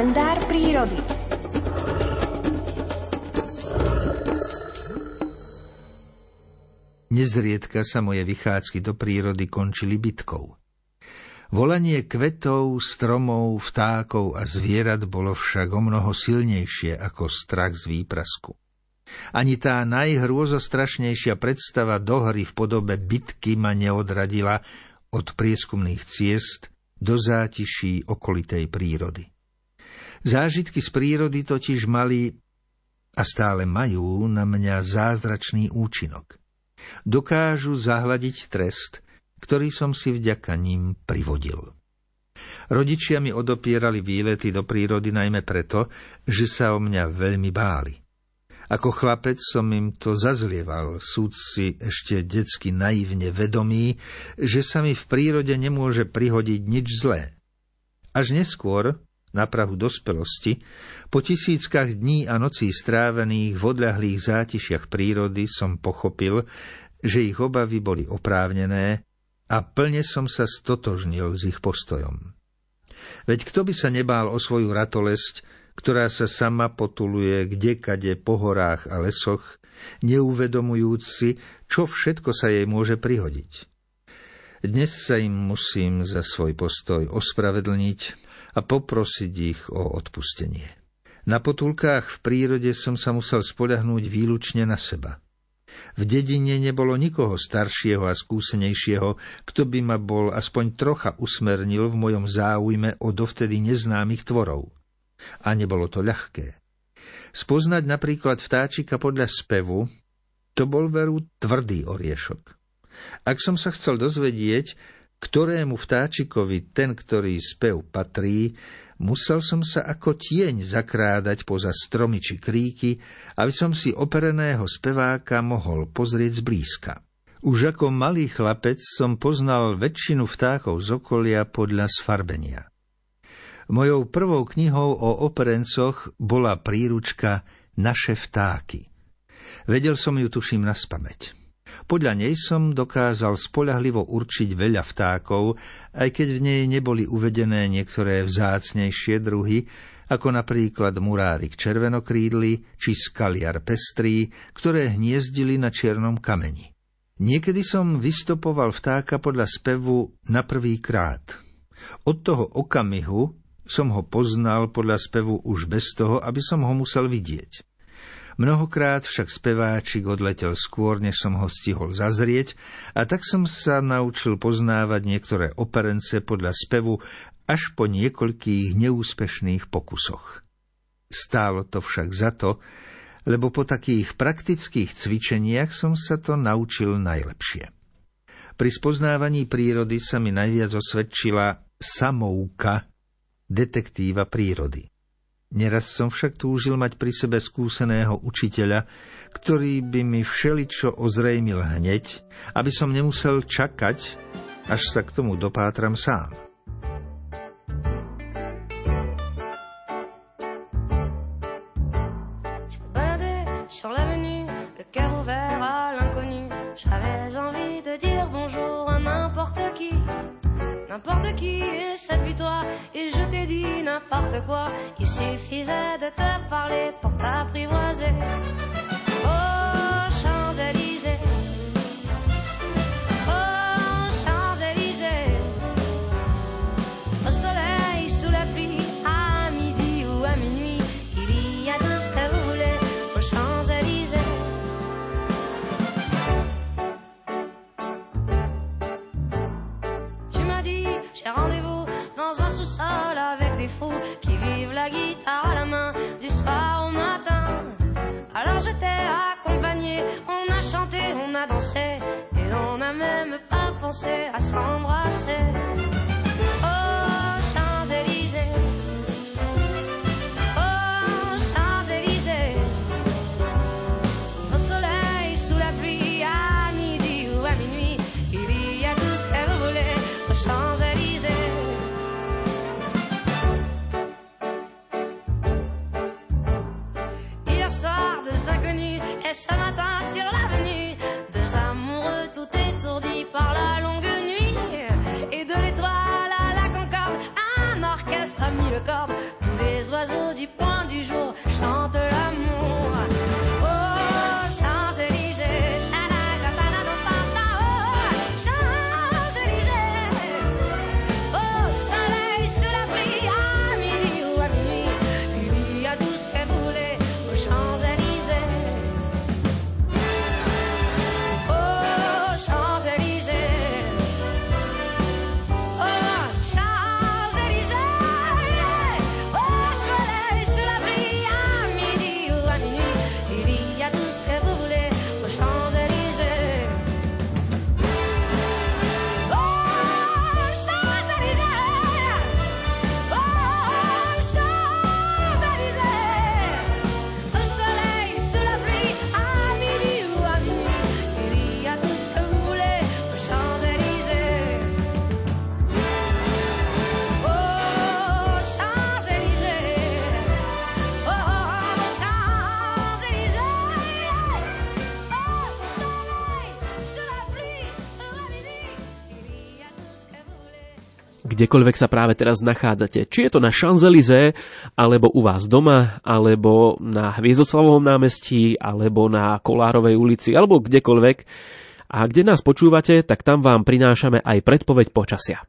kalendár prírody. Nezriedka sa moje vychádzky do prírody končili bitkou. Volanie kvetov, stromov, vtákov a zvierat bolo však o mnoho silnejšie ako strach z výprasku. Ani tá najhrôzostrašnejšia predstava dohry v podobe bitky ma neodradila od prieskumných ciest do zátiší okolitej prírody. Zážitky z prírody totiž mali a stále majú na mňa zázračný účinok. Dokážu zahladiť trest, ktorý som si vďaka ním privodil. Rodičia mi odopierali výlety do prírody najmä preto, že sa o mňa veľmi báli. Ako chlapec som im to zazlieval, súd si ešte detsky naivne vedomý, že sa mi v prírode nemôže prihodiť nič zlé. Až neskôr, na prahu dospelosti, po tisíckach dní a nocí strávených v odľahlých zátišiach prírody som pochopil, že ich obavy boli oprávnené a plne som sa stotožnil s ich postojom. Veď kto by sa nebál o svoju ratolesť, ktorá sa sama potuluje kdekade po horách a lesoch, neuvedomujúc si, čo všetko sa jej môže prihodiť. Dnes sa im musím za svoj postoj ospravedlniť a poprosiť ich o odpustenie. Na potulkách v prírode som sa musel spoľahnúť výlučne na seba. V dedine nebolo nikoho staršieho a skúsenejšieho, kto by ma bol aspoň trocha usmernil v mojom záujme o dovtedy neznámych tvorov a nebolo to ľahké. Spoznať napríklad vtáčika podľa spevu, to bol veru tvrdý oriešok. Ak som sa chcel dozvedieť, ktorému vtáčikovi ten, ktorý spev patrí, musel som sa ako tieň zakrádať poza stromy či kríky, aby som si opereného speváka mohol pozrieť zblízka. Už ako malý chlapec som poznal väčšinu vtákov z okolia podľa sfarbenia. Mojou prvou knihou o operencoch bola príručka Naše vtáky. Vedel som ju tuším na spameť. Podľa nej som dokázal spolahlivo určiť veľa vtákov, aj keď v nej neboli uvedené niektoré vzácnejšie druhy, ako napríklad murárik červenokrídly či skaliar pestrý, ktoré hniezdili na čiernom kameni. Niekedy som vystopoval vtáka podľa spevu na prvý krát. Od toho okamihu som ho poznal podľa spevu už bez toho, aby som ho musel vidieť. Mnohokrát však speváčik odletel skôr, než som ho stihol zazrieť, a tak som sa naučil poznávať niektoré operence podľa spevu až po niekoľkých neúspešných pokusoch. Stálo to však za to, lebo po takých praktických cvičeniach som sa to naučil najlepšie. Pri spoznávaní prírody sa mi najviac osvedčila samouka detektíva prírody. Neraz som však túžil mať pri sebe skúseného učiteľa, ktorý by mi všeličo ozrejmil hneď, aby som nemusel čakať, až sa k tomu dopátram sám. N'importe qui, cette victoire et je n'importe quoi. Il suffisait de te parler pour qui vivent la guitare à la main du soir au matin. Alors j'étais accompagnée, on a chanté, on a dansé, et on n'a même pas pensé à s'embrasser. deux inconnus et ce matin sur l'avenue, deux amoureux tout étourdis par la longue nuit. Et de l'étoile à la concorde, un orchestre a mis le corps Tous les oiseaux du point du jour chantent kdekoľvek sa práve teraz nachádzate. Či je to na Champs-Élysées, alebo u vás doma, alebo na Hviezdoslavovom námestí, alebo na Kolárovej ulici, alebo kdekoľvek. A kde nás počúvate, tak tam vám prinášame aj predpoveď počasia.